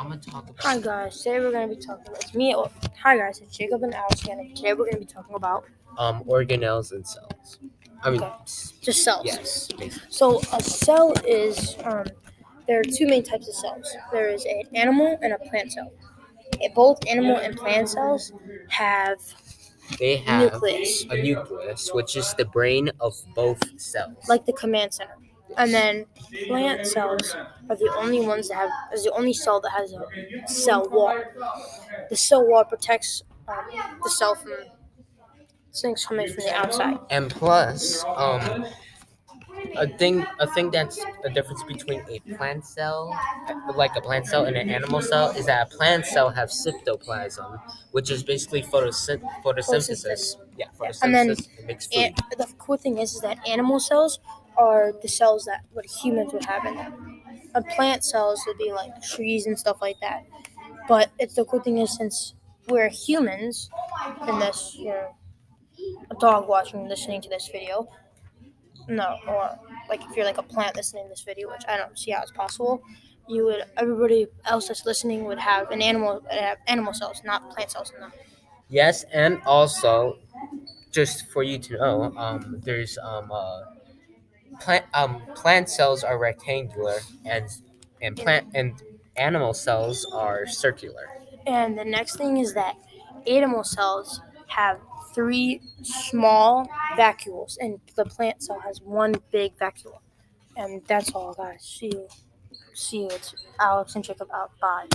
I'm gonna talk about. Hi guys, today we're gonna be talking. It's me. oh, Hi guys, it's Jacob and Alex again. and Today we're gonna be talking about Um, organelles and cells. I mean, Okay. s- just cells. yes, basically. So a cell is um, there are two main types of cells. There is an animal and a plant cell. Both animal and plant cells have They have nucleus, a nucleus, which is the brain of both cells. like the command center, and then plant cells are the only ones that have is the only cell that has a cell wall. The cell wall protects um, the cell from things coming from the outside. and plus, um, a thing, a thing that's the difference between a plant cell, like a plant cell, and an animal cell, is that a plant cell has cytoplasm, which is basically photosyn- photosynthesis. Yeah, photosynthesis. And then it makes food. And the cool thing is, is that animal cells are the cells that what humans would have in them. And plant cells would be like trees and stuff like that. But it's the cool thing is since we're humans, and this you know, a dog watching listening to this video, no, or like if you're like a plant listening to this video, which I don't see how it's possible, you would everybody else that's listening would have an animal have animal cells, not plant cells in them. Yes, and also, just for you to know, um, there's um, uh, plant um, plant cells are rectangular, and and plant and animal cells are circular. And the next thing is that animal cells have three small vacuoles, and the plant cell has one big vacuole. And that's all, guys. See you. See you. It's Alex and Jacob out. Bye.